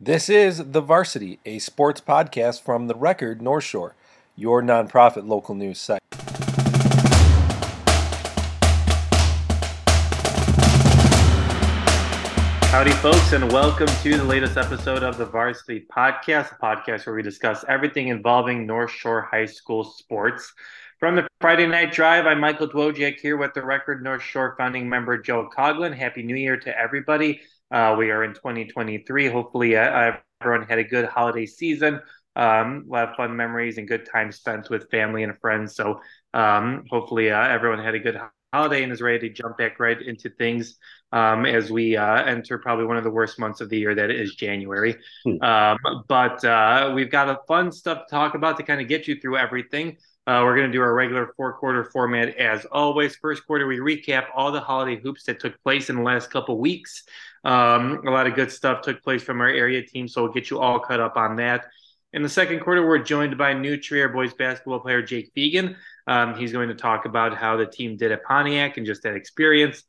This is The Varsity, a sports podcast from The Record North Shore, your nonprofit local news site. Howdy, folks, and welcome to the latest episode of the Varsity Podcast, a podcast where we discuss everything involving North Shore High School sports. From the Friday Night Drive, I'm Michael Dwojak here with the Record North Shore founding member Joe Coglin. Happy New Year to everybody. Uh, we are in 2023. Hopefully, uh, everyone had a good holiday season. Um, a lot of fun memories and good time spent with family and friends. So, um, hopefully, uh, everyone had a good holiday and is ready to jump back right into things um, as we uh, enter probably one of the worst months of the year, that is January. Hmm. Um, but uh, we've got a fun stuff to talk about to kind of get you through everything. Uh, we're going to do our regular four quarter format as always. First quarter, we recap all the holiday hoops that took place in the last couple weeks. Um, a lot of good stuff took place from our area team, so we'll get you all caught up on that. In the second quarter, we're joined by new Trier boys basketball player Jake Fiegen. Um, he's going to talk about how the team did at Pontiac and just that experience.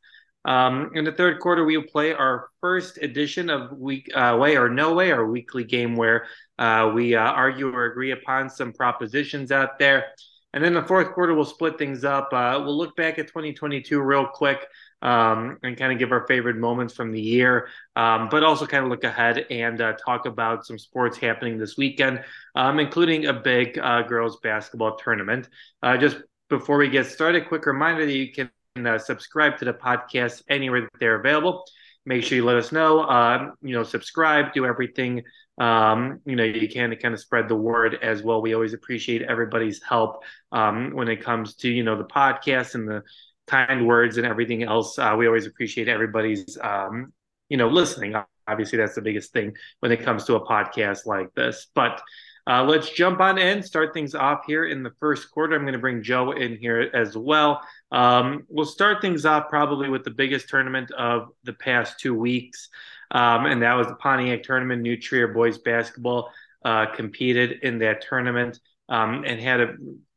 Um, in the third quarter, we will play our first edition of week uh, way or no way, our weekly game where uh, we uh, argue or agree upon some propositions out there. And then the fourth quarter, we'll split things up. Uh, we'll look back at 2022 real quick um, and kind of give our favorite moments from the year, um, but also kind of look ahead and uh, talk about some sports happening this weekend, um, including a big uh, girls basketball tournament. Uh, just before we get started, quick reminder that you can uh, subscribe to the podcast anywhere that they're available. Make sure you let us know. Uh, you know, subscribe, do everything um, you know, you can kind of spread the word as well. We always appreciate everybody's help um, when it comes to, you know, the podcast and the kind words and everything else. Uh, we always appreciate everybody's, um, you know, listening. Obviously, that's the biggest thing when it comes to a podcast like this. But uh, let's jump on in, start things off here in the first quarter. I'm going to bring Joe in here as well. Um, we'll start things off probably with the biggest tournament of the past two weeks um, and that was the Pontiac tournament. New Trier boys basketball uh, competed in that tournament um, and had a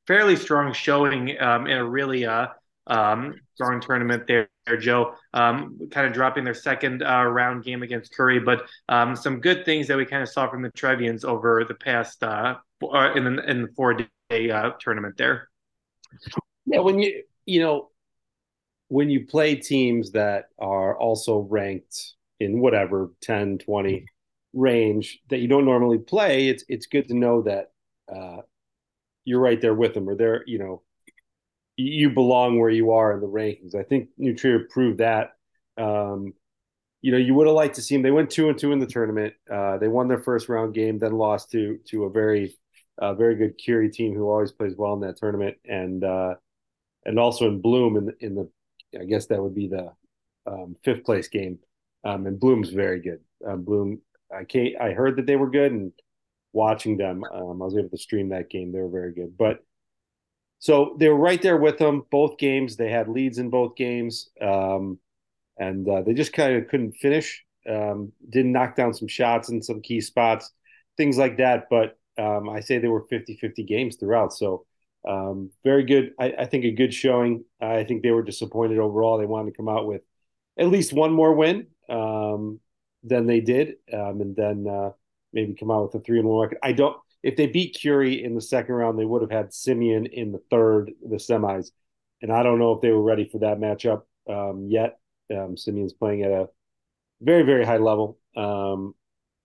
fairly strong showing um, in a really uh, um, strong tournament there, Joe. Um, kind of dropping their second uh, round game against Curie, but um, some good things that we kind of saw from the Trevians over the past uh, uh, in the, in the four day uh, tournament there. Yeah, when you you know when you play teams that are also ranked in whatever 10 20 range that you don't normally play it's it's good to know that uh, you're right there with them or they're you know you belong where you are in the rankings. I think New Trier proved that um, you know you would have liked to see them they went two and two in the tournament uh, they won their first round game then lost to to a very uh, very good Curie team who always plays well in that tournament and uh, and also in Bloom in in the I guess that would be the um, fifth place game um, and Bloom's very good. Um, Bloom, I can't. I heard that they were good, and watching them, um, I was able to stream that game. They were very good, but so they were right there with them both games. They had leads in both games, um, and uh, they just kind of couldn't finish. Um, didn't knock down some shots in some key spots, things like that. But um, I say they were 50-50 games throughout. So um, very good. I, I, think a good showing. I think they were disappointed overall. They wanted to come out with at least one more win um, than they did, um, and then uh, maybe come out with a three and one record. I don't. If they beat Curie in the second round, they would have had Simeon in the third, the semis, and I don't know if they were ready for that matchup um, yet. Um, Simeon's playing at a very very high level, um,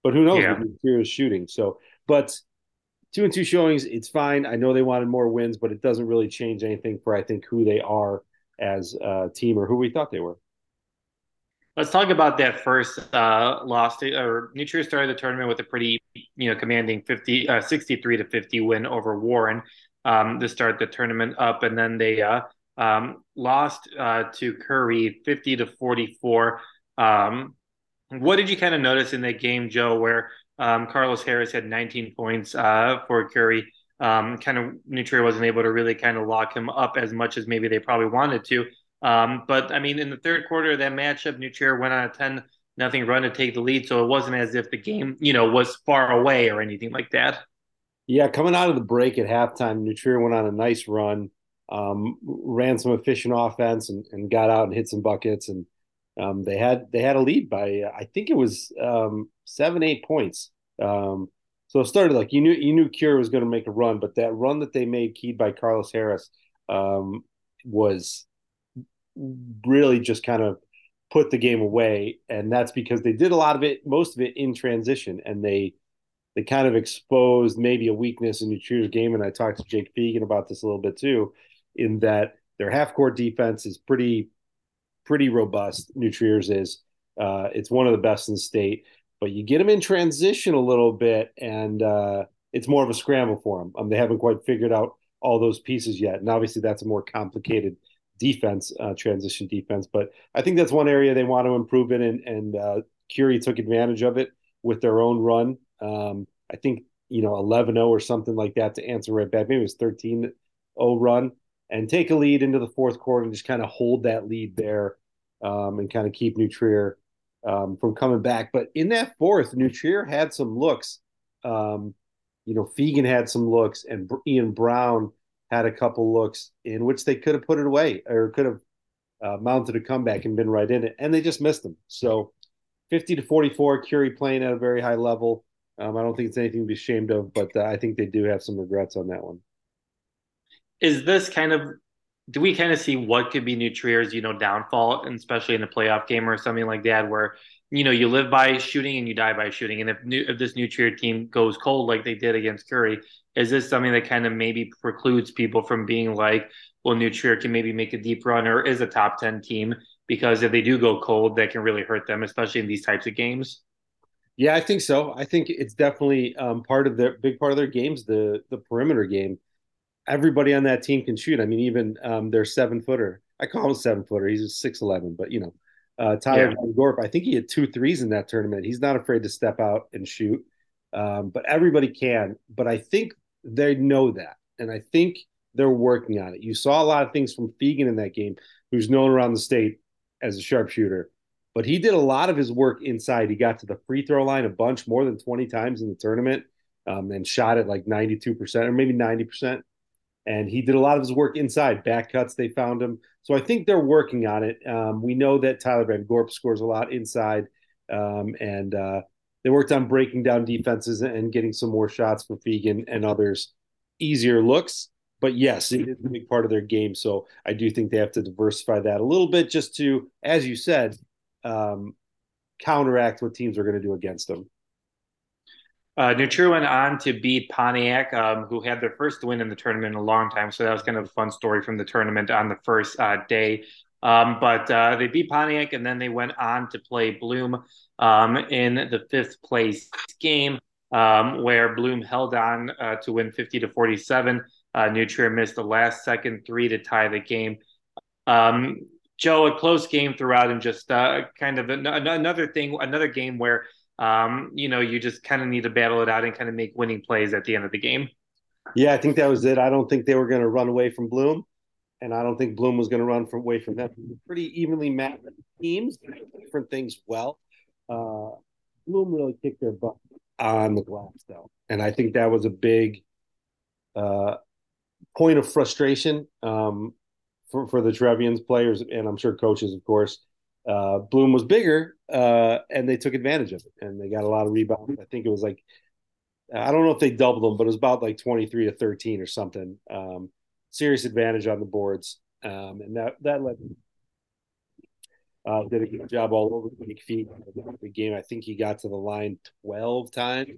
but who knows? Yeah. Curie is shooting. So, but two and two showings, it's fine. I know they wanted more wins, but it doesn't really change anything for I think who they are as a team or who we thought they were. Let's talk about that first uh, loss. To, or New Trier started the tournament with a pretty, you know, commanding 50, uh, 63 to 50 win over Warren um, to start the tournament up, and then they uh, um, lost uh, to Curie 50 to 44. Um, what did you kind of notice in that game, Joe, where um, Carlos Harris had 19 points uh, for Curie? Um, kind of New Trier wasn't able to really kind of lock him up as much as maybe they probably wanted to. Um, but I mean, in the third quarter of that matchup, New Trier went on a 10 nothing run to take the lead. So it wasn't as if the game, you know, was far away or anything like that. Yeah, coming out of the break at halftime, New Trier went on a nice run, um, ran some efficient offense and, and got out and hit some buckets. And Um, they had they had a lead by I think it was um, seven eight points. Um, so it started like you knew you knew Cure was going to make a run, but that run that they made, keyed by Carlos Harris, um, was really just kind of put the game away, and that's because they did a lot of it, most of it in transition, and they they kind of exposed maybe a weakness in New Trier's game. And I talked to Jake Fiegen about this a little bit too, in that their half court defense is pretty pretty robust. New Trier's is. Uh, it's one of the best in the state, but you get them in transition a little bit, and uh, it's more of a scramble for them. Um, they haven't quite figured out all those pieces yet, and obviously that's a more complicated defense, uh, transition defense. But I think that's one area they want to improve in, and, and uh, Curie took advantage of it with their own run. Um, I think you know 11-0 or something like that to answer right back. Maybe it was 13-0 run and take a lead into the fourth quarter and just kind of hold that lead there um, and kind of keep New Trier um, from coming back. But in that fourth, New Trier had some looks. Um, you know, Fiegen had some looks, and Ian Brown had a couple looks in which they could have put it away or could have uh, mounted a comeback and been right in it, and they just missed them. So, fifty to forty-four, Curie playing at a very high level. Um, I don't think it's anything to be ashamed of, but uh, I think they do have some regrets on that one. Is this kind of do we kind of see what could be New Trier's, you know, downfall, and especially in a playoff game or something like that, where you know you live by shooting and you die by shooting, and if new, if this New Trier team goes cold like they did against Curie, is this something that kind of maybe precludes people from being like, well, New Trier can maybe make a deep run or is a top ten team because if they do go cold, that can really hurt them, especially in these types of games. Yeah, I think so. I think it's definitely um, part of their big part of their games, the the perimeter game everybody on that team can shoot. I mean, even um, their seven footer. I call him seven footer. He's six eleven, but you know, uh, Tyler yeah. Gorp. I think he had two threes in that tournament. He's not afraid to step out and shoot. Um, but everybody can. But I think they know that, and I think they're working on it. You saw a lot of things from Fiegen in that game, who's known around the state as a sharpshooter. But he did a lot of his work inside. He got to the free throw line a bunch, more than 20 times in the tournament, um, and shot at like 92% or maybe 90% and he did a lot of his work inside back cuts. They found him, so I think they're working on it. Um, we know that Tyler Van Gorp scores a lot inside, um, and uh, they worked on breaking down defenses and getting some more shots for Fiegen and others, easier looks. But yes, it is a big part of their game. So I do think they have to diversify that a little bit, just to, as you said, um, counteract what teams are going to do against them. Uh, went on to beat Pontiac, um, who had their first win in the tournament in a long time. So that was kind of a fun story from the tournament on the first uh, day. Um, but uh, they beat Pontiac, and then they went on to play Bloom um, in the fifth place game, um, where Bloom held on uh, to win 50 to 47. Uh, missed the last second three to tie the game. Um, Joe, a close game throughout, and just uh, kind of an- another thing, another game where um, you know, you just kind of need to battle it out and kind of make winning plays at the end of the game. Yeah, I think that was it. I don't think they were going to run away from Bloom, and I don't think Bloom was going to run from away from them. Pretty evenly matched teams, different things well. Uh, Bloom really kicked their butt on the glass, though, and I think that was a big uh, point of frustration um, for for the Trevians players, and I'm sure coaches, of course. Uh, Bloom was bigger, uh, and they took advantage of it, and they got a lot of rebounds. I think it was like I don't know if they doubled them, but it was about like twenty three to thirteen or something. Um, serious advantage on the boards, um, and that that led. Uh, did a good job all over the game, I think he got to the line twelve times,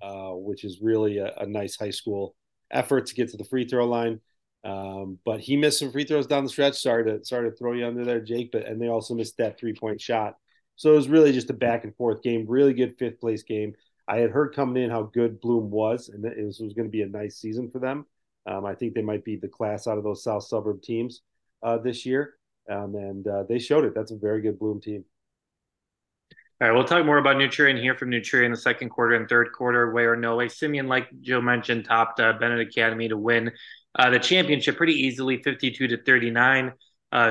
uh, which is really a, a nice high school effort to get to the free throw line. Um, but he missed some free throws down the stretch. Sorry to sorry to throw you under there, Jake. But and they also missed that three point shot. So it was really just a back and forth game. Really good fifth place game. I had heard coming in how good Bloom was, and it was, was going to be a nice season for them. Um, I think they might be the class out of those South Suburb teams uh, this year, um, and uh, they showed it. That's a very good Bloom team. All right, we'll talk more about and hear from New in the second quarter and third quarter. way or no way, Simeon, like Joe mentioned, topped uh, Benet Academy to win uh, the championship pretty easily, 52 to 39. Uh,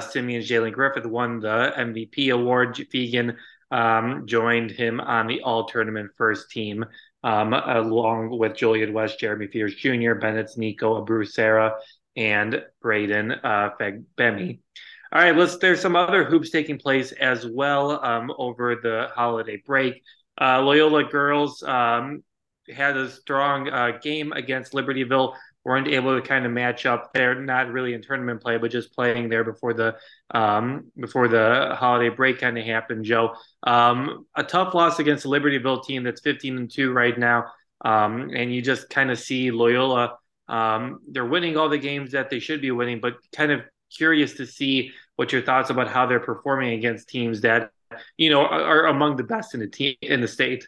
Jalen Griffith won the MVP award. Fiegen um, joined him on the all tournament first team, um, along with Joliet West, Jeremy Fears Jr., Benet's Nico Abreu and Braden uh, Fagbemi. All right, let's. There's some other hoops taking place as well um, over the holiday break. Uh, Loyola girls um, had a strong uh, game against Libertyville. weren't able to kind of match up. They're not really in tournament play, but just playing there before the um, before the holiday break kind of happened. Joe, um, a tough loss against the Libertyville team that's 15 and two right now, um, and you just kind of see Loyola. Um, they're winning all the games that they should be winning, but kind of curious to see what your thoughts about how they're performing against teams that you know are, among the best in the team in the state.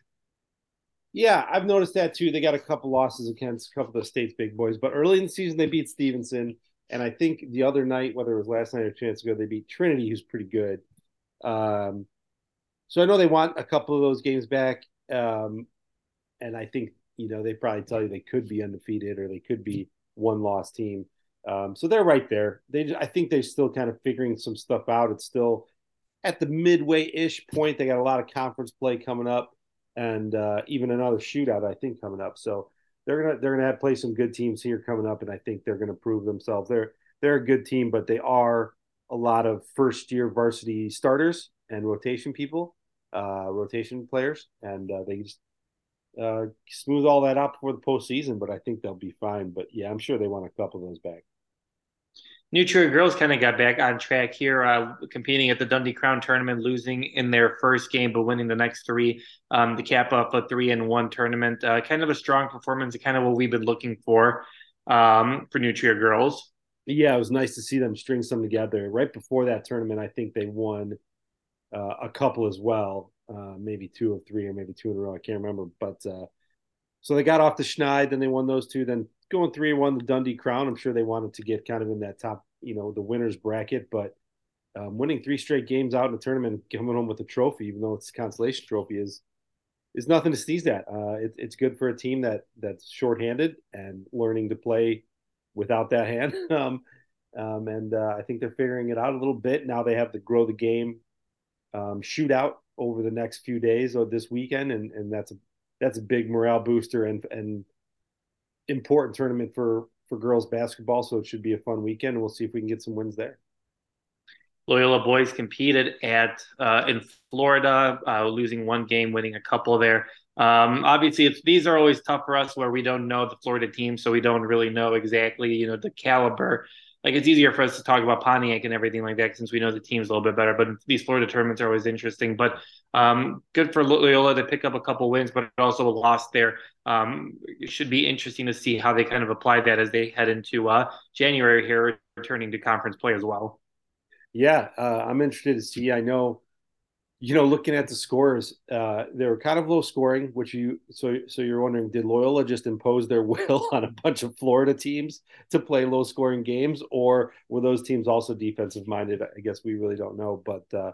Yeah, I've noticed that too. They got a couple losses against a couple of the state's big boys, but early in the season they beat Stevenson, and I think the other night, whether it was last night or two nights ago, they beat Trinity, who's pretty good. Um, so I know they want a couple of those games back, um, and I think you know they probably tell you they could be undefeated or they could be one loss team. Um, so they're right there. They, I think they're still kind of figuring some stuff out. It's still at the midway ish point. They got a lot of conference play coming up, and uh, even another shootout I think coming up. So they're gonna they're gonna have play some good teams here coming up, and I think they're gonna prove themselves. They're they're a good team, but they are a lot of first year varsity starters and rotation people, uh, rotation players, and uh, they just uh, smooth all that out for the postseason. But I think they'll be fine. But yeah, I'm sure they want a couple of those back. New Trier girls kind of got back on track here, uh, competing at the Dundee Crown tournament, losing in their first game, but winning the next three um, cap up a three and one tournament. Uh, kind of a strong performance, kind of what we've been looking for um, for New Trier girls. Yeah, it was nice to see them string some together. Right before that tournament, I think they won uh, a couple as well, uh, maybe two or three, or maybe two in a row. I can't remember, but uh, so they got off the Schneid, then they won those two, then going three and one the Dundee Crown. I'm sure they wanted to get kind of in that top, you know, the winners bracket, but um, winning three straight games out in the tournament, coming home with a trophy, even though it's a consolation trophy, is is nothing to sneeze at. Uh, it, it's good for a team that that's shorthanded and learning to play without that hand. um, um, and uh, I think they're figuring it out a little bit now. They have to grow the game um, shootout over the next few days or this weekend, and and that's a that's a big morale booster and and important tournament for for girls basketball. So it should be a fun weekend. We'll see if we can get some wins there. Loyola boys competed at uh, in Florida, uh, losing one game, winning a couple there. Um, obviously, it's these are always tough for us where we don't know the Florida team, so we don't really know exactly you know the caliber like it's easier for us to talk about Pontiac and everything like that since we know the team's a little bit better. But these Florida tournaments are always interesting. But um, good for Loyola to pick up a couple wins, but also a loss there. Um, it should be interesting to see how they kind of apply that as they head into uh, January here, returning to conference play as well. Yeah, uh, I'm interested to see. I know you know, looking at the scores, uh, they were kind of low scoring. Which you so so you're wondering, did Loyola just impose their will on a bunch of Florida teams to play low scoring games, or were those teams also defensive minded? I guess we really don't know. But uh,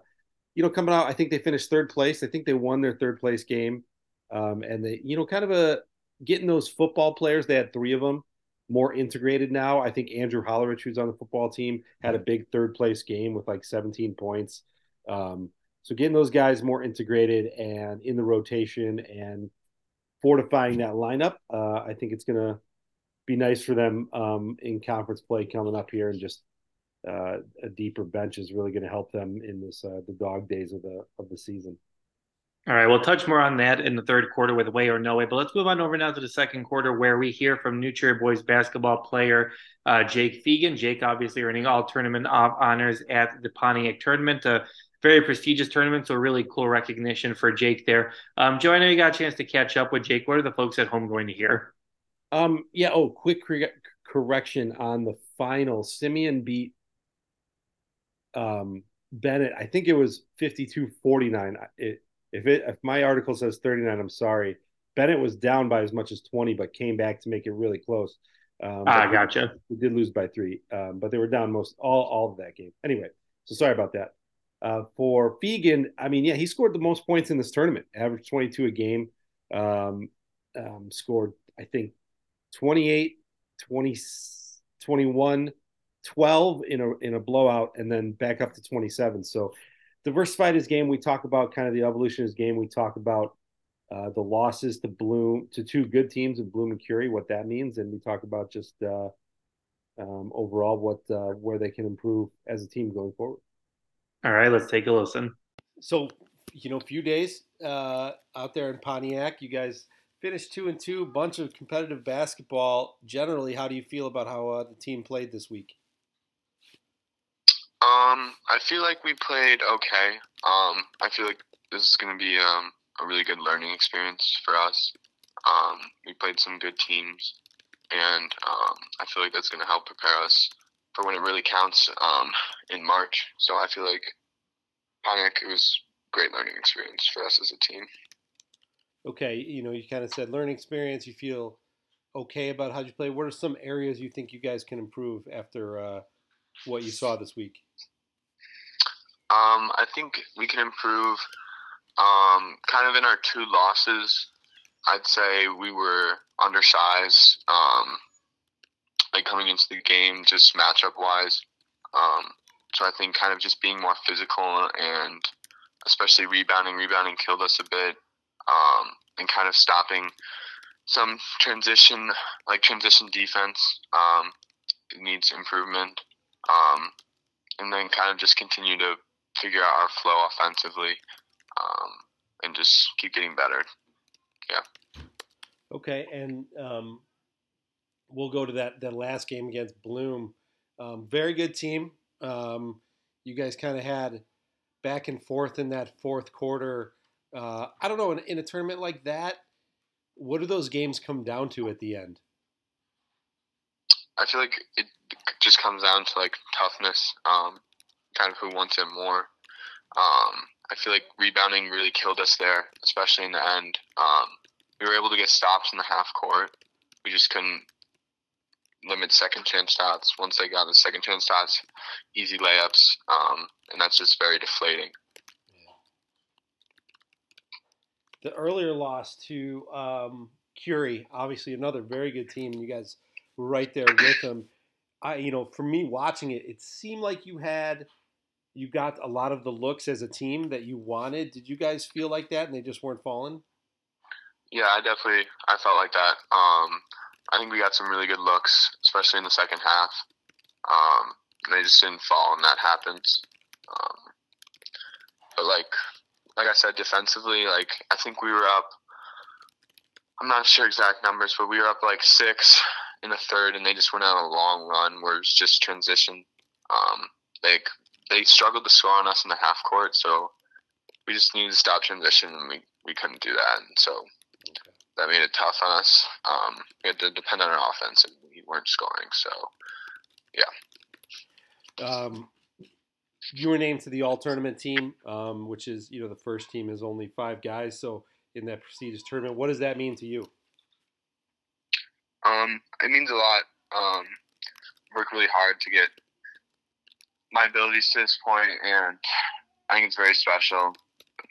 you know, coming out, I think they finished third place. I think they won their third place game, um, and they you know kind of a getting those football players. They had three of them more integrated now. I think Andrew Hollerich, who's on the football team, had a big third place game with like 17 points. Um, so getting those guys more integrated and in the rotation and fortifying that lineup, uh, I think it's going to be nice for them um, in conference play coming up here, and just uh, a deeper bench is really going to help them in this uh, the dog days of the of the season. All right, we'll touch more on that in the third quarter with way or no way, but let's move on over now to the second quarter where we hear from New Trier boys basketball player uh, Jake Fiegen. Jake obviously earning all tournament honors at the Pontiac tournament. Uh, very prestigious tournament, so really cool recognition for Jake there. Um, Joe, I know you got a chance to catch up with Jake. What are the folks at home going to hear? Um, yeah. Oh, quick correction on the final. Simeon beat um, Benet. I think it was 52-49. It, if it if my article says 39, I'm sorry. Benet was down by as much as 20, but came back to make it really close. Um, ah, gotcha. We did lose by three, um, but they were down most all all of that game. Anyway, so sorry about that. Uh, for Fiegen, I mean, yeah, he scored the most points in this tournament, average 22 a game. Um, um, scored, I think, 28, 20, 21, 12 in a in a blowout, and then back up to 27. So diversified his game. We talk about kind of the evolution of his game. We talk about uh, the losses to Bloom to two good teams in Bloom and Curie, what that means, and we talk about just uh, um, overall what uh, where they can improve as a team going forward. All right, let's take a listen. So, you know, a few days uh, out there in Pontiac, you guys finished two and two, bunch of competitive basketball. Generally, how do you feel about how uh, the team played this week? Um, I feel like we played okay. Um, I feel like this is going to be um, a really good learning experience for us. Um, we played some good teams, and um, I feel like that's going to help prepare us for when it really counts um, in March. So I feel like Pontiac it was great learning experience for us as a team. Okay, you know, you kind of said learning experience. You feel okay about how you play. What are some areas you think you guys can improve after uh, what you saw this week? Um, I think we can improve um, kind of in our two losses. I'd say we were undersized, um, like coming into the game, just matchup wise. Um, so I think kind of just being more physical and especially rebounding, rebounding killed us a bit, um, and kind of stopping some transition, like transition defense. Um, needs improvement, um, and then kind of just continue to figure out our flow offensively, um, and just keep getting better. Yeah. Okay, and um, we'll go to that that last game against Bloom. Um, very good team. Um, you guys kind of had back and forth in that fourth quarter. Uh, I don't know in, in, a tournament like that, what do those games come down to at the end? I feel like it just comes down to like toughness, um, kind of who wants it more. Um, I feel like rebounding really killed us there, especially in the end. Um, we were able to get stops in the half court. We just couldn't limit second chance shots. Once they got the second chance shots, easy layups, um, and that's just very deflating. The earlier loss to um, Curie, obviously another very good team. You guys were right there with them. I, you know, for me watching it, it seemed like you had you got a lot of the looks as a team that you wanted. Did you guys feel like that, and they just weren't falling? Yeah, I definitely I felt like that. Um, I think we got some really good looks, especially in the second half. Um, they just didn't fall, and that happens. Um, but like, like I said, defensively, like I think we were up. I'm not sure exact numbers, but we were up like six in the third, and they just went on a long run where it was just transition. Um, like they struggled to score on us in the half court, so we just needed to stop transition, and we, we couldn't do that. And so that made it tough on us. Um, we had to depend on our offense, and we weren't scoring. So, yeah. Um, you were named to the all tournament team, um, which is you know the first team is only five guys. So in that prestigious tournament, what does that mean to you? Um, it means a lot. Um, worked really hard to get my abilities to this point, and I think it's very special.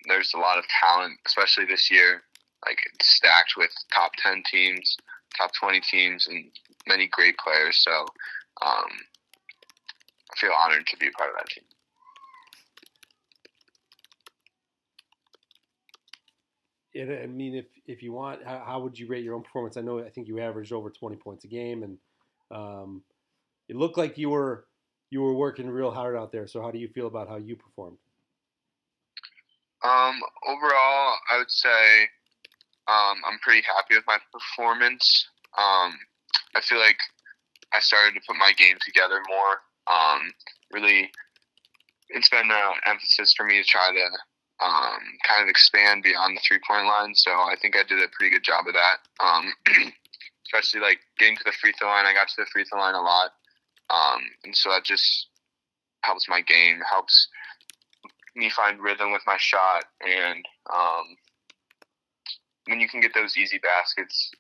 There's a lot of talent, especially this year, like it's stacked with top 10 teams, top 20 teams, and many great players. So um, I feel honored to be a part of that team. I mean, if if you want, how, how, would you rate your own performance? I know I think you averaged over 20 points a game, and um, it looked like you were you were working real hard out there. So how do you feel about how you performed? Um, overall, I would say um, I'm pretty happy with my performance. Um, I feel like I started to put my game together more. Um, really, it's been an emphasis for me to try to um, kind of expand beyond the three point line. So I think I did a pretty good job of that. Um, especially like getting to the free throw line. I got to the free throw line a lot. Um, and so that just helps my game, helps me find rhythm with my shot. And um, when you can get those easy baskets,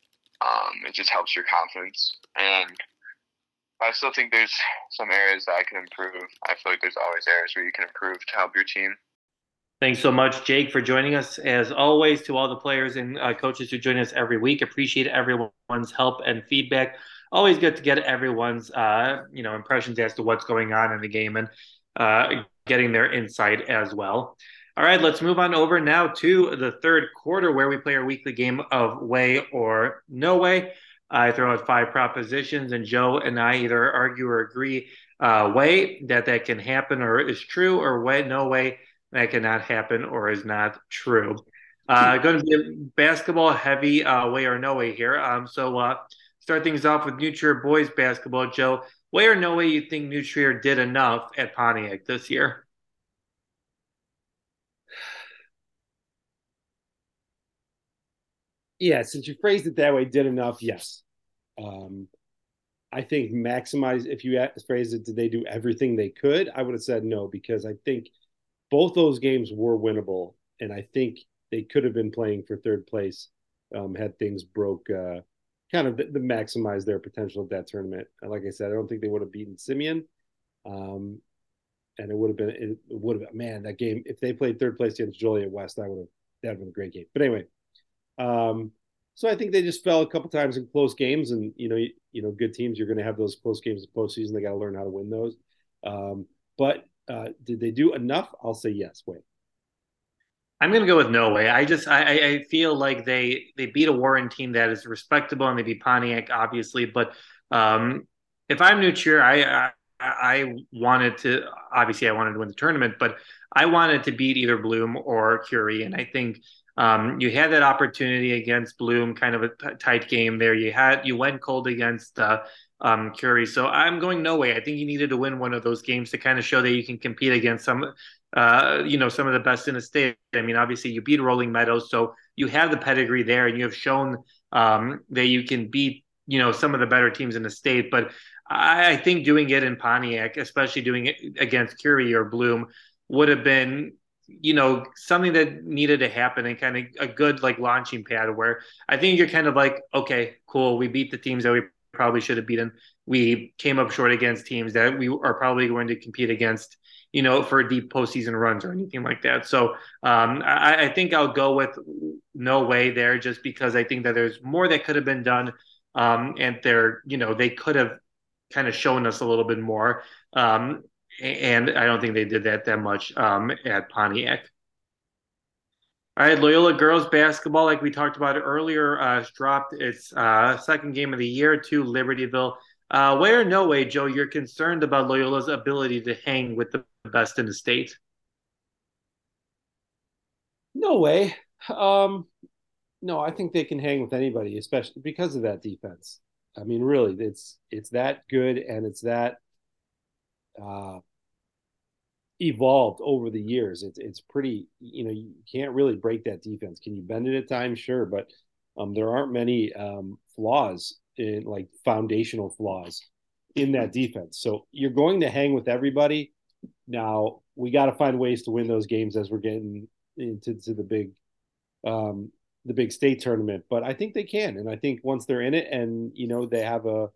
um, it just helps your confidence. And I still think there's some areas that I can improve. I feel like there's always areas where you can improve to help your team. Thanks so much, Jake, for joining us. As always, to all the players and uh, coaches who join us every week, appreciate everyone's help and feedback always good to get everyone's uh, you know impressions as to what's going on in the game and uh, getting their insight as well. All right, let's move on over now to the third quarter where we play our weekly game of way or no way. I throw out five propositions, and Joe and I either argue or agree uh, way that that can happen or is true, or way no way that cannot happen or is not true. Uh, going to be a basketball heavy uh, way or no way here. Um, so uh, start things off with New Trier boys basketball. Joe, way or no way you think New Trier did enough at Pontiac this year? Yeah, since you phrased it that way, did enough? Yes. Um, I think maximize. If you phrase it, did they do everything they could? I would have said no because I think both those games were winnable, and I think they could have been playing for third place um, had things broke. Uh, kind of the, the maximize their potential at that tournament. And like I said, I don't think they would have beaten Simeon. Um, and it would have been it would have man that game if they played third place against Joliet West, I would have that would have been a great game. But anyway, um, so I think they just fell a couple times in close games, and you know, you, you know, good teams you're going to have those close games in postseason. They got to learn how to win those. Um, but uh, did they do enough? I'll say yes. Wait. I'm going to go with no way. I just I, I feel like they they beat a Warren team that is respectable and they beat Pontiac obviously, but um, if I'm New Trier, I, I I wanted to obviously I wanted to win the tournament, but I wanted to beat either Bloom or Curie, and I think um, you had that opportunity against Bloom, kind of a t- tight game there. You had you went cold against uh, um. So I'm going no way. I think you needed to win one of those games to kind of show that you can compete against some, uh, you know, some of the best in the state. I mean, obviously you beat Rolling Meadows, so you have the pedigree there, and you have shown um, that you can beat, you know, some of the better teams in the state. But I, I think doing it in Pontiac, especially doing it against Curie or Bloom, would have been you know something that needed to happen and kind of a good like launching pad where i think you're kind of like okay cool we beat the teams that we probably should have beaten. We came up short against teams that we are probably going to compete against, you know, for deep postseason runs or anything like that. So um, I, I, think I'll go with no way there, just because I think that there's more that could have been done, um, and they're, you know, they could have kind of shown us a little bit more. Um, and I don't think they did that that much um, at Pontiac. All right, Loyola girls basketball, like we talked about earlier, uh, dropped its uh, second game of the year to Libertyville. Uh, way or no way, Joe, you're concerned about Loyola's ability to hang with the best in the state? No way. Um, no, I think they can hang with anybody, especially because of that defense. I mean, really, it's it's that good and it's that uh, evolved over the years. It's it's pretty, you know, you can't really break that defense. Can you bend it at times? Sure, but um, there aren't many um, flaws in like foundational flaws in that defense. So you're going to hang with everybody. Now we got to find ways to win those games as we're getting into to the big, um, the big state tournament. But I think they can, and I think once they're in it, and you know they have a,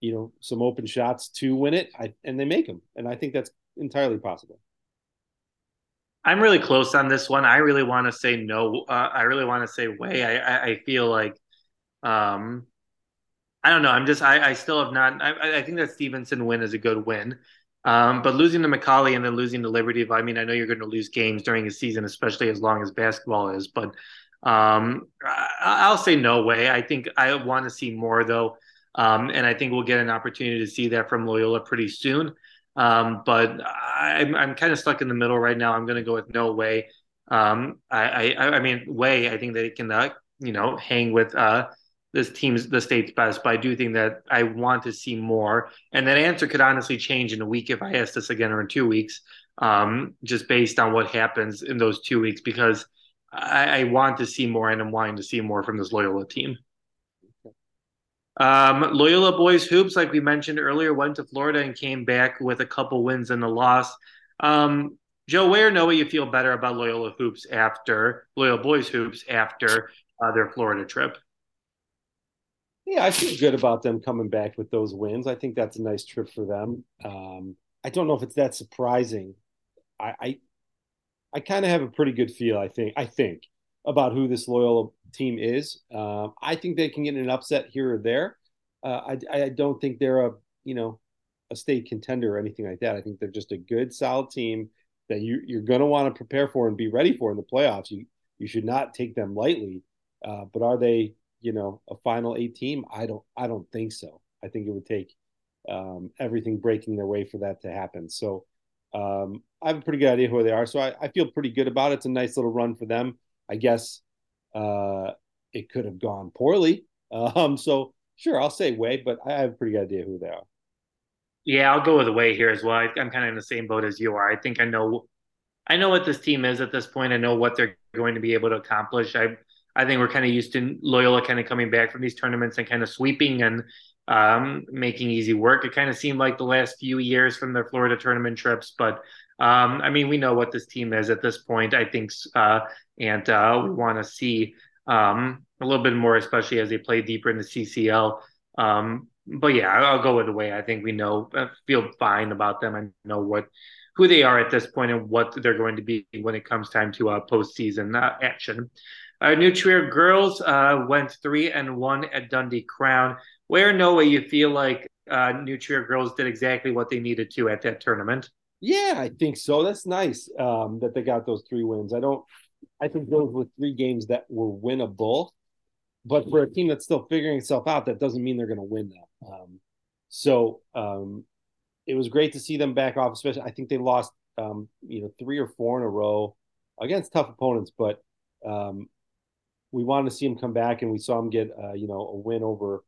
you know, some open shots to win it, I, and they make them, and I think that's entirely possible. I'm really close on this one. I really want to say no. Uh, I really want to say way. I, I, feel like, um, I don't know. I'm just I, I still have not. I, I think that Stevenson win is a good win, um, but losing to McCallie and then losing to Liberty. I mean, I know you're going to lose games during a season, especially as long as basketball is. But um, I, will say no way. I think I want to see more though, um, and I think we'll get an opportunity to see that from Loyola pretty soon. Um, but I'm, I'm kind of stuck in the middle right now. I'm going to go with no way. Um, I, I, I mean, way, I think they can, uh, you know, hang with, uh, this team's the state's best, but I do think that I want to see more. And that answer could honestly change in a week if I ask this again or in two weeks, um, just based on what happens in those two weeks, because I, I want to see more and I'm wanting to see more from this Loyola team. Um, Loyola boys hoops, like we mentioned earlier, went to Florida and came back with a couple wins and a loss. Um, Joe, where know you feel better about Loyola hoops after Loyola boys hoops after uh, their Florida trip? Yeah, I feel good about them coming back with those wins. I think that's a nice trip for them. Um, I don't know if it's that surprising. I I, I kind of have a pretty good feel. I think I think about who this Loyola team is. Uh, I think they can get an upset here or there. Uh, I, I don't think they're a you know a state contender or anything like that. I think they're just a good, solid team that you you're going to want to prepare for and be ready for in the playoffs. You you should not take them lightly. Uh, but are they you know, a final eight team? I don't I don't think so. I think it would take um, everything breaking their way for that to happen. So um, I have a pretty good idea who they are. So I, I, feel pretty good about it. It's a nice little run for them. I guess uh, it could have gone poorly. Um, so sure, I'll say way, but I have a pretty good idea who they are. Yeah, I'll go with way here as well. I, I'm kind of in the same boat as you are. I think I know, I know what this team is at this point. I know what they're going to be able to accomplish. I, I think we're kind of used to Loyola kind of coming back from these tournaments and kind of sweeping and um, making easy work. It kind of seemed like the last few years from their Florida tournament trips, but um, I mean, we know what this team is at this point. I think, uh, and uh, we want to see um, a little bit more, especially as they play deeper in the CCL. Um, but yeah, I'll go with the way I think we know, uh, feel fine about them. I know what who they are at this point and what they're going to be when it comes time to uh, postseason uh, action. Uh, New Trier girls uh, went three and one at Dundee Crown. Where no way you feel like uh, New Trier girls did exactly what they needed to at that tournament? Yeah, I think so. That's nice um, that they got those three wins. I don't. I think those were three games that were winnable, but for a team that's still figuring itself out, that doesn't mean they're going to win them. Um, so um, it was great to see them back off. Especially, I think they lost, um, you know, three or four in a row against tough opponents, but um, we wanted to see them come back, and we saw them get, uh, you know, a win over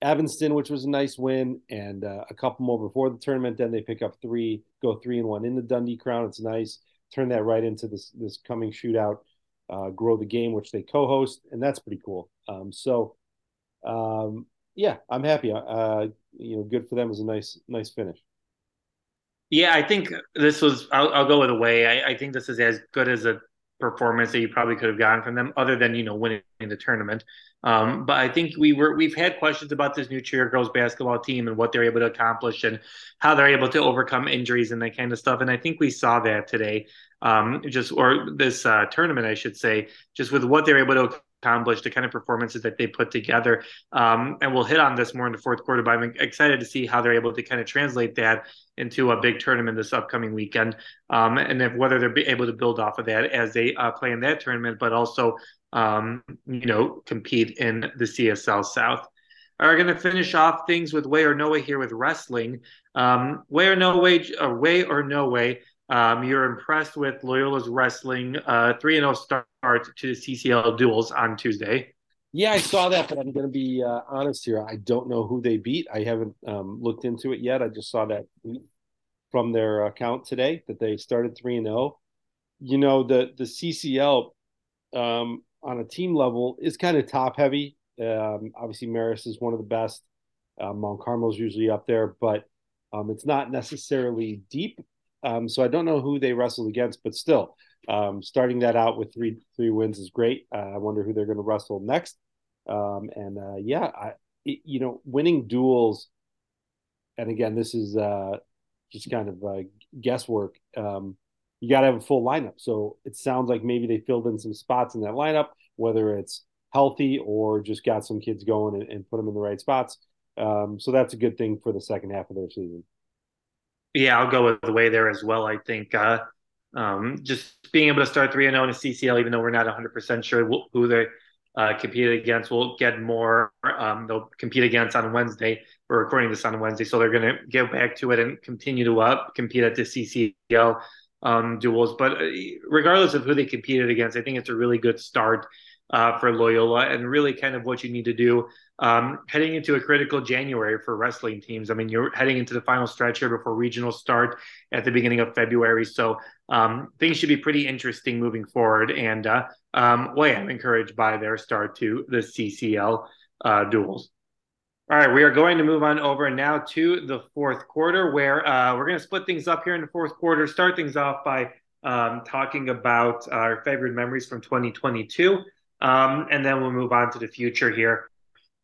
Evanston, which was a nice win, and uh, a couple more before the tournament. Then they pick up three, go three and one in the Dundee Crown. It's nice. Turn that right into this this coming shootout. Uh, grow the game, which they co-host, and that's pretty cool. Um, so, um, yeah, I'm happy. Uh, you know, good for them. It was a nice nice finish. Yeah, I think this was. I'll, I'll go with a way. I, I think this is as good as a performance that you probably could have gotten from them, other than you know winning the tournament. Um, but I think we were we've had questions about this New Trier girls basketball team and what they're able to accomplish and how they're able to overcome injuries and that kind of stuff. And I think we saw that today, um, just or this uh, tournament, I should say, just with what they're able to accomplished, the kind of performances that they put together. Um, and we'll hit on this more in the fourth quarter, but I'm excited to see how they're able to kind of translate that into a big tournament this upcoming weekend. Um, and if, whether they're able to build off of that as they uh, play in that tournament, but also, um, you know, compete in the CSL South. Are going to finish off things with way or no way here with wrestling. Um, way or no way, or way or no way. Um, you're impressed with Loyola's wrestling uh, 3 0 start to the CCL duels on Tuesday. Yeah, I saw that, but I'm going to be uh, honest here. I don't know who they beat. I haven't um, looked into it yet. I just saw that from their account today that they started 3 and 0. You know, the, the CCL um, on a team level is kind of top heavy. Um, obviously, Marist is one of the best. Um, Mount Carmel's usually up there, but um, it's not necessarily deep um, so I don't know who they wrestled against, but still, um, starting that out with three three wins is great. Uh, I wonder who they're going to wrestle next. Um, and uh, yeah, I, it, you know, winning duels, and again, this is uh, just kind of uh, guesswork. Um, you got to have a full lineup. So it sounds like maybe they filled in some spots in that lineup, whether it's healthy or just got some kids going and, and put them in the right spots. Um, so that's a good thing for the second half of their season. Yeah, I'll go with the way there as well. I think uh, um, just being able to start 3 0 in a CCL, even though we're not 100% sure who they uh, competed against, we'll get more. Um, they'll compete against on Wednesday. We're recording this on Wednesday, so they're going to get back to it and continue to up, compete at the CCL um, duels. But uh, regardless of who they competed against, I think it's a really good start uh, for Loyola and really kind of what you need to do um, heading into a critical January for wrestling teams. I mean, you're heading into the final stretch here before regional start at the beginning of February. So um, things should be pretty interesting moving forward. And uh, um, well, yeah, I'm encouraged by their start to the CCL uh, duels. All right, we are going to move on over now to the fourth quarter, where uh, we're going to split things up here in the fourth quarter. Start things off by um, talking about our favorite memories from 2022. Um, and then we'll move on to the future here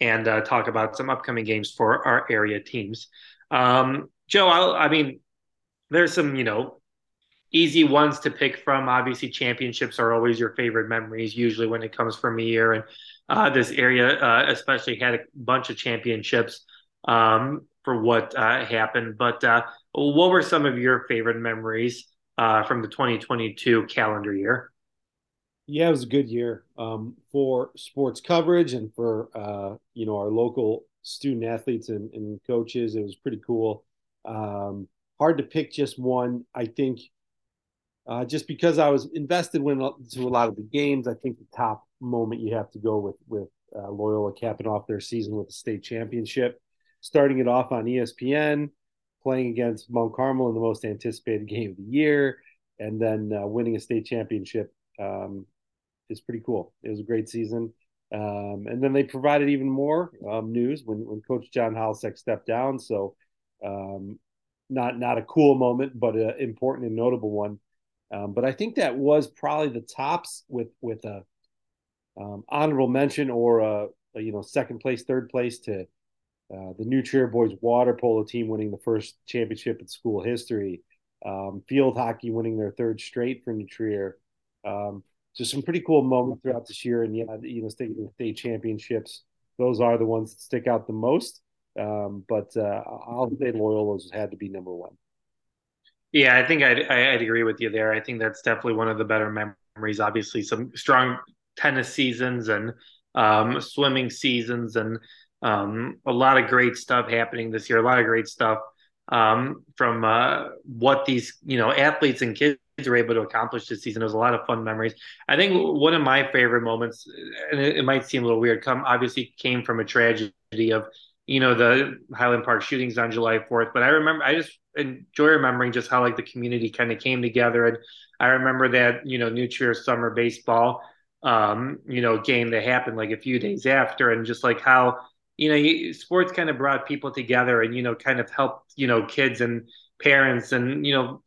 and uh, talk about some upcoming games for our area teams. Um, Joe, I'll, I mean, there's some, you know, easy ones to pick from. Obviously, championships are always your favorite memories, usually when it comes from a year. And uh, this area, uh, especially, had a bunch of championships um, for what uh, happened. But uh, what were some of your favorite memories uh, from the 2022 calendar year? Yeah, it was a good year um, for sports coverage and for uh, you know our local student athletes and, and coaches. It was pretty cool. Um, hard to pick just one. I think uh, just because I was invested when to a lot of the games, I think the top moment you have to go with with uh, Loyola capping off their season with the state championship, starting it off on ESPN, playing against Mount Carmel in the most anticipated game of the year, and then uh, winning a state championship um, is pretty cool. It was a great season. Um, and then they provided even more um, news when, when Coach John Holecek stepped down. So, um, not not a cool moment, but an important and notable one. Um, but I think that was probably the tops with with a um, honorable mention or a, a, you know second place, third place to uh, the New Trier boys water polo team winning the first championship in school history. Um, field hockey winning their third straight for New Trier. Um, just some pretty cool moments throughout this year, and yeah, you know, state state championships. Those are the ones that stick out the most. Um, but uh, I'll say Loyola's had to be number one. Yeah, I think I'd, I'd agree with you there. I think that's definitely one of the better memories. Obviously, some strong tennis seasons and um, swimming seasons, and um, a lot of great stuff happening this year. A lot of great stuff um, from uh, what these you know athletes and kids were able to accomplish this season. It was a lot of fun memories. I think one of my favorite moments, and it, it might seem a little weird, come obviously came from a tragedy of you know the Highland Park shootings on July 4th. But I remember I just enjoy remembering just how like the community kind of came together, and I remember that you know New Trier summer baseball um, you know game that happened like a few days after, and just like how you know sports kind of brought people together and you know kind of helped you know kids and parents and you know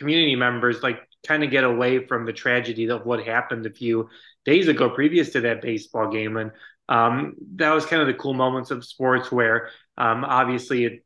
community members like kind of get away from the tragedy of what happened a few days ago previous to that baseball game. And um, that was kind of the cool moments of sports where um, obviously it,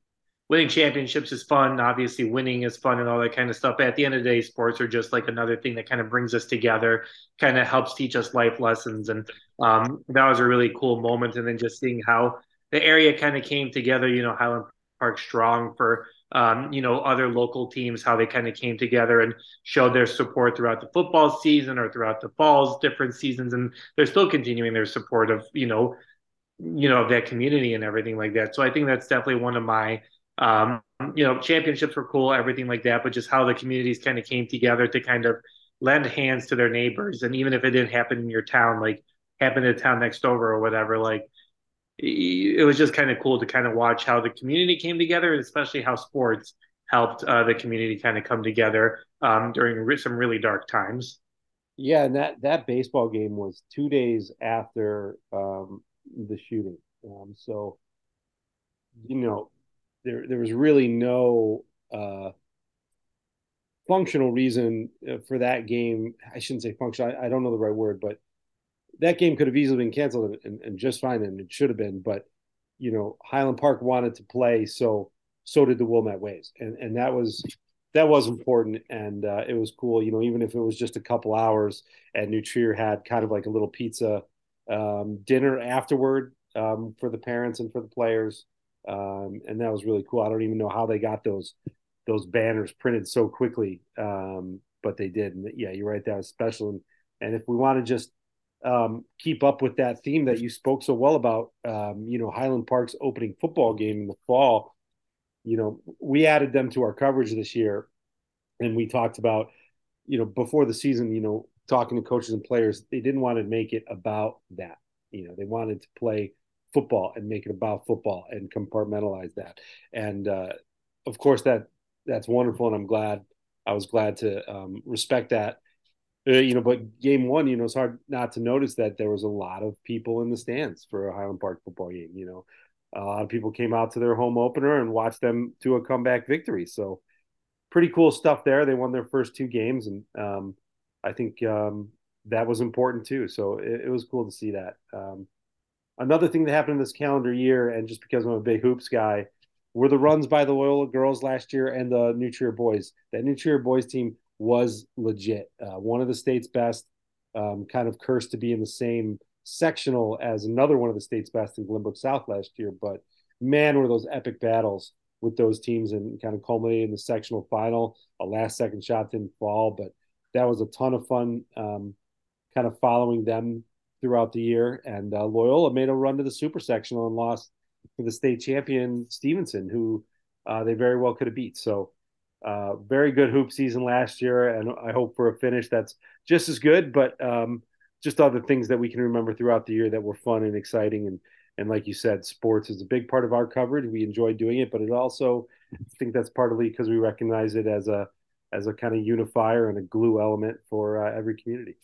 winning championships is fun obviously winning is fun and all that kind of stuff. But at the end of the day sports are just like another thing that kind of brings us together kind of helps teach us life lessons. And um, that was a really cool moment. And then just seeing how the area kind of came together you know highland park strong for um, you know, other local teams, how they kind of came together and showed their support throughout the football season or throughout the falls, different seasons, and they're still continuing their support of, you know, you know, of that community and everything like that. So I think that's definitely one of my, um, you know, championships were cool, everything like that, but just how the communities kind of came together to kind of lend hands to their neighbors, and even if it didn't happen in your town, like happened in the town next over or whatever, like it was just kind of cool to kind of watch how the community came together, especially how sports helped uh, the community kind of come together um, during some really dark times. Yeah, and that that baseball game was two days after um, the shooting, um, so you know there there was really no uh, functional reason uh, for that game. I shouldn't say functional. I, I, don't know the right word, but that game could have easily been canceled and, and just fine, and it should have been. But you know, Highland Park wanted to play, so so did the Wilmette Waves, and and that was that was important, and uh, it was cool. You know, even if it was just a couple hours, and New Trier had kind of like a little pizza um, dinner afterward um, for the parents and for the players, um, and that was really cool. I don't even know how they got those those banners printed so quickly, um, but they did. And yeah, you're right. That was special. And, and if we want to just um, keep up with that theme that you spoke so well about. Um, you know, Highland Park's opening football game in the fall. You know, we added them to our coverage this year, and we talked about, you know, before the season. You know, talking to coaches and players, they didn't want to make it about that. You know, they wanted to play football and make it about football and compartmentalize that. And uh, of course, that that's wonderful, and I'm glad. I was glad to um, respect that uh, you know, but game one, you know, it's hard not to notice that there was a lot of people in the stands for a Highland Park football game. You know, a lot of people came out to their home opener and watched them to a comeback victory. So, pretty cool stuff there. They won their first two games, and um, I think um, that was important too. So it, it, was cool to see that. Um, another thing that happened in this calendar year, and just because I'm a big hoops guy, were the runs by the Loyola girls last year and the New Trier boys. That New Trier boys team was legit. Uh, one of the state's best, um, kind of cursed to be in the same sectional as another one of the state's best in Glenbrook South last year. But man, were those epic battles with those teams and kind of culminated in the sectional final. A last second shot didn't fall, but that was a ton of fun. Um, kind of following them throughout the year. And uh, Loyola made a run to the super sectional and lost to the state champion Stevenson, who uh, they very well could have beat. So, uh, very good hoop season last year, and I hope for a finish that's just as good, but um, just other things that we can remember throughout the year that were fun and exciting. And and like you said, sports is a big part of our coverage. We enjoy doing it, but it also, I think that's partly because we recognize it as a as a kind of unifier and a glue element for uh, every community.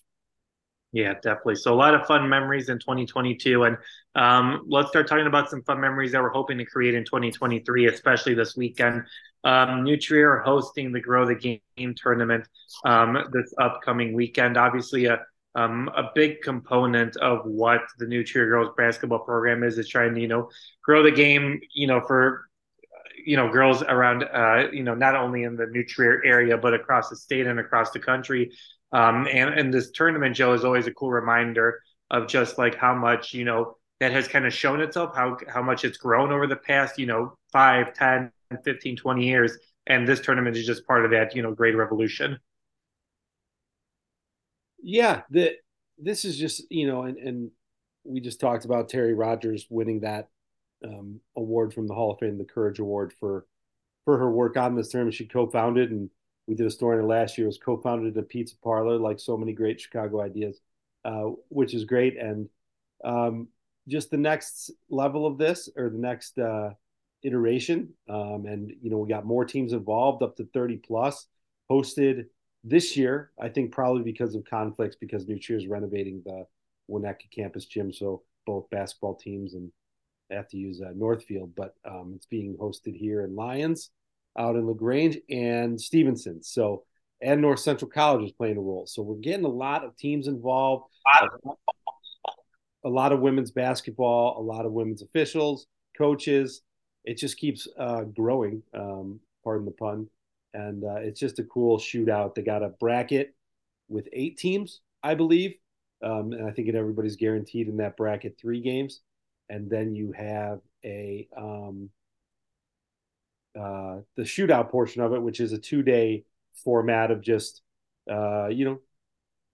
Yeah, definitely. So a lot of fun memories in 2022, and um, let's start talking about some fun memories that we're hoping to create in 2023, especially this weekend. Um, New Trier are hosting the Grow the Game tournament um, this upcoming weekend. Obviously, a um, a big component of what the New Trier girls basketball program is is trying to you know grow the game, you know, for you know girls around uh, you know not only in the New Trier area but across the state and across the country um, and, and this tournament, Joe, is always a cool reminder of just like how much, you know, that has kind of shown itself, how, how much it's grown over the past, you know, 5, 10, 15, 20 years. And this tournament is just part of that, you know, great revolution. Yeah. The, this is just, you know, and, and we just talked about Terry Rogers winning that um, award from the Hall of Fame, the Courage Award for, for her work on this tournament. She co-founded and we did a story on it last year. It was co-founded a pizza parlor, like so many great Chicago ideas, uh, which is great. And um, just the next level of this, or the next uh, iteration, um, and you know we got more teams involved, up to thirty plus, hosted this year. I think probably because of conflicts, because New Trier is renovating the Winnetka campus gym, so both basketball teams and I have to use uh, Northfield, but um, it's being hosted here in Lyons out in LaGrange and Stevenson. So, and North Central College is playing a role. So we're getting a lot of teams involved, a lot of women's basketball, a lot of women's officials, coaches. It just keeps uh, growing, um, pardon the pun. And uh, it's just a cool shootout. They got a bracket with eight teams, I believe. Um, and I think everybody's guaranteed in that bracket three games. And then you have a um, uh, the shootout portion of it, which is a two day format of just uh, you know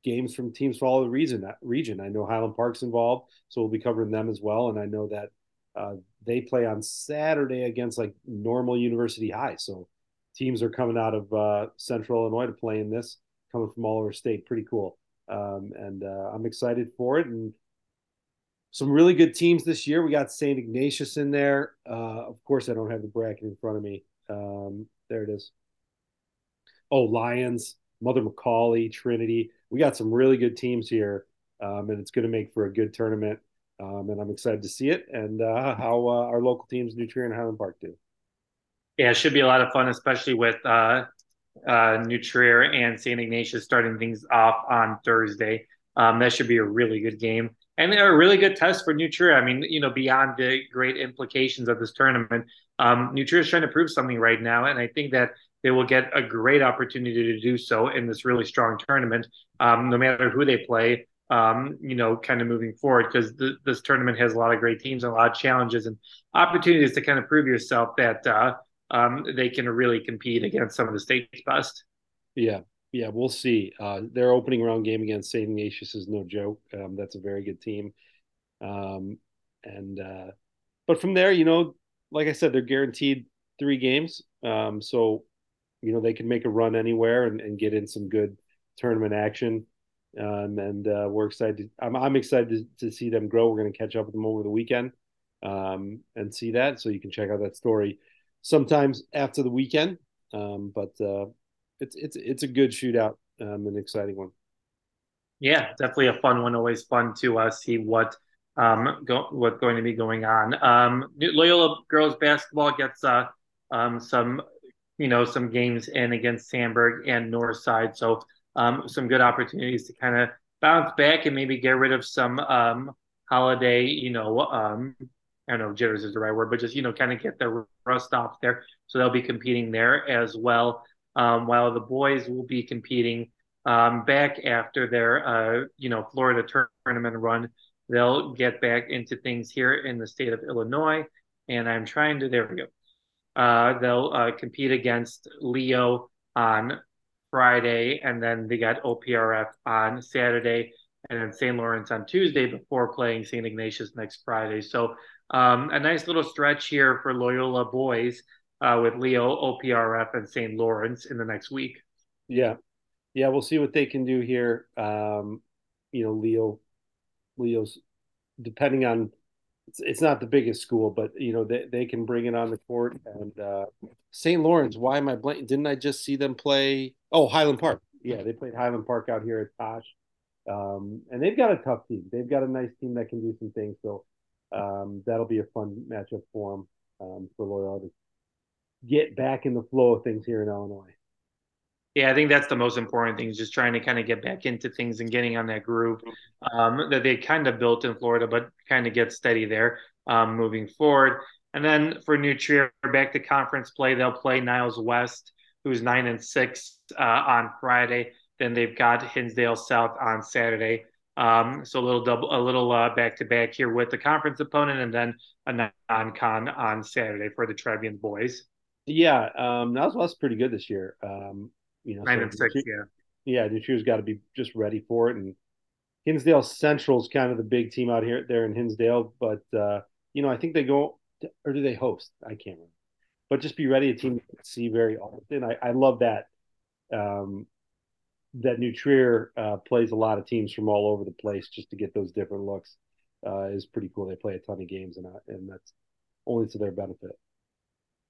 games from teams from all the region. Region. I know Highland Park's involved, so we'll be covering them as well. And I know that uh, they play on Saturday against like Normal University High. So teams are coming out of uh, Central Illinois to play in this, coming from all over state. Pretty cool. Um, and uh, I'm excited for it. And some really good teams this year. We got St. Ignatius in there. Uh, of course, I don't have the bracket in front of me. Um, there it is. Oh, Lyons, Mother McAuley, Trinity. We got some really good teams here, um, and it's going to make for a good tournament. Um, and I'm excited to see it and uh, how uh, our local teams, New and Highland Park, do. Yeah, it should be a lot of fun, especially with uh, uh, and St. Ignatius starting things off on Thursday. Um, that should be a really good game and a really good test for New. I mean, you know, beyond the great implications of this tournament, um, is trying to prove something right now, and I think that they will get a great opportunity to do so in this really strong tournament, um, no matter who they play. Um, you know, kind of moving forward because th- this tournament has a lot of great teams and a lot of challenges and opportunities to kind of prove yourself that uh, um, they can really compete against some of the state's best. Yeah, yeah, we'll see. Uh, their opening round game against St. Ignatius is no joke. Um, that's a very good team. Um, and uh, but from there, you know, like I said, they're guaranteed three games. Um, so you know they can make a run anywhere and, and get in some good tournament action. Um, and uh, we're excited. I'm, I'm excited to, to, see them grow. We're going to catch up with them over the weekend um, and see that. So you can check out that story sometimes after the weekend. Um, but uh, it's it's it's a good shootout, um, an exciting one. Yeah, definitely a fun one. Always fun to uh, see what um go, what's going to be going on. Um, Loyola girls basketball gets uh um some you know some games in against Sandburg and Northside, so um some good opportunities to kind of bounce back and maybe get rid of some um holiday you know um I don't know jitters is the right word, but just you know kind of get the rust off there. So they'll be competing there as well um, while the boys will be competing um, back after their uh, you know Florida tournament run. They'll get back into things here in the state of Illinois, and I'm trying to. There we go. Uh, they'll uh, compete against Leo on Friday, and then they got OPRF on Saturday, and then St. Lawrence on Tuesday before playing St. Ignatius next Friday. So um, a nice little stretch here for Loyola boys uh, with Leo, OPRF, and St. Lawrence in the next week. Yeah, yeah, we'll see what they can do here. Um, you know, Leo, Leo's depending on it's, it's not the biggest school, but you know they, they can bring it on the court. And uh, St. Lawrence, why am I blanking? Didn't I just see them play? Oh, Highland Park. Yeah, they played Highland Park out here at Tosh, um, and they've got a tough team. They've got a nice team that can do some things. So um, that'll be a fun matchup for them um, for Loyola to get back in the flow of things here in Illinois. Yeah, I think that's the most important thing is just trying to kind of get back into things and getting on that groove um, that they kind of built in Florida, but kind of get steady there um, moving forward. And then for New Trier, back to conference play, they'll play Niles West, who's nine and six uh, on Friday. Then they've got Hinsdale South on Saturday. Um, so a little double, a little back to back here with the conference opponent, and then a non-con on Saturday for the Trevian boys. Yeah, um, Niles West pretty good this year. Um, you know, nine so and six. yeah, yeah. Detroit's got to be just ready for it, and Hinsdale Central's kind of the big team out here there in Hinsdale. But uh, you know, I think they go or do they host? I can't remember. But just be ready, a team to see very often. I, I love that. Um, that New Trier uh, plays a lot of teams from all over the place just to get those different looks uh, is pretty cool. They play a ton of games, and uh, and that's only to their benefit.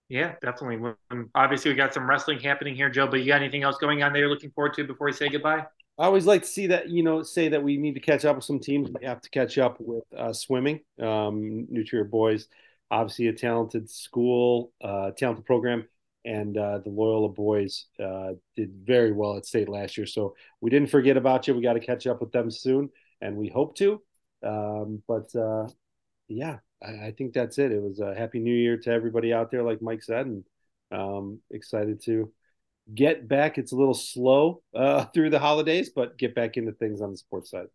Yeah, definitely. Obviously, we got some wrestling happening here, Joe. But you got anything else going on that you're looking forward to before we say goodbye? I always like to see that you know say that we need to catch up with some teams. We have to catch up with uh, swimming. Um, New Trier boys, obviously a talented school, uh, talented program, and uh, the Loyola boys uh, did very well at state last year. So we didn't forget about you. We got to catch up with them soon, and we hope to. Um, but uh, yeah, I, I, think that's it. It was a happy new year to everybody out there, like Mike said, and um, excited to get back. It's a little slow uh, through the holidays, but get back into things on the sports side.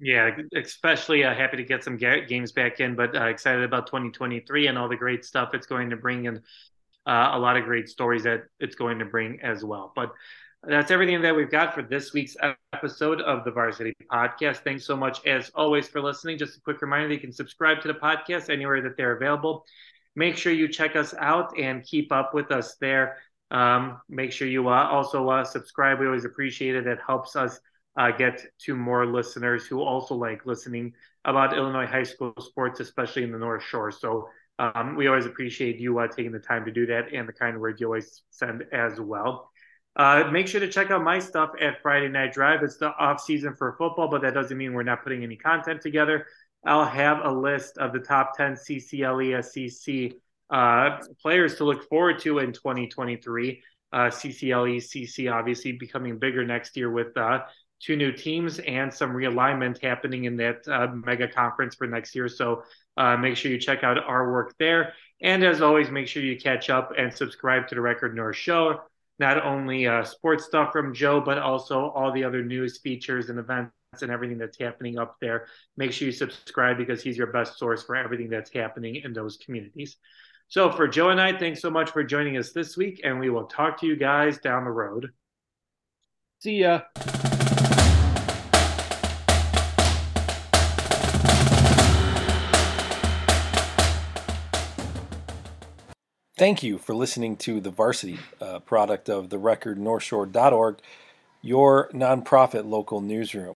Yeah, especially uh, happy to get some games back in, but uh, excited about 2023 and all the great stuff it's going to bring and uh, a lot of great stories that it's going to bring as well. But that's everything that we've got for this week's episode of the Varsity Podcast. Thanks so much, as always, for listening. Just a quick reminder that you can subscribe to the podcast anywhere that they're available. Make sure you check us out and keep up with us there. Um, make sure you uh, also uh, subscribe. We always appreciate it. It helps us uh, get to more listeners who also like listening about Illinois high school sports, especially in the North Shore. So um, we always appreciate you uh, taking the time to do that and the kind words you always send as well. Uh, make sure to check out my stuff at Friday Night Drive. It's the off season for football, but that doesn't mean we're not putting any content together. I'll have a list of the top 10 CCL/ESCC uh, players to look forward to in 2023. Uh, CCLE, CC obviously becoming bigger next year with uh, two new teams and some realignment happening in that uh, mega conference for next year. So uh, make sure you check out our work there. And as always, make sure you catch up and subscribe to the Record North Shore not only uh, sports stuff from Joe, but also all the other news features and events and everything that's happening up there. Make sure you subscribe because he's your best source for everything that's happening in those communities. So, for Joe and I, thanks so much for joining us this week, and we will talk to you guys down the road. See ya. Thank you for listening to The Varsity, uh, product of the record northshore.org, your nonprofit local newsroom.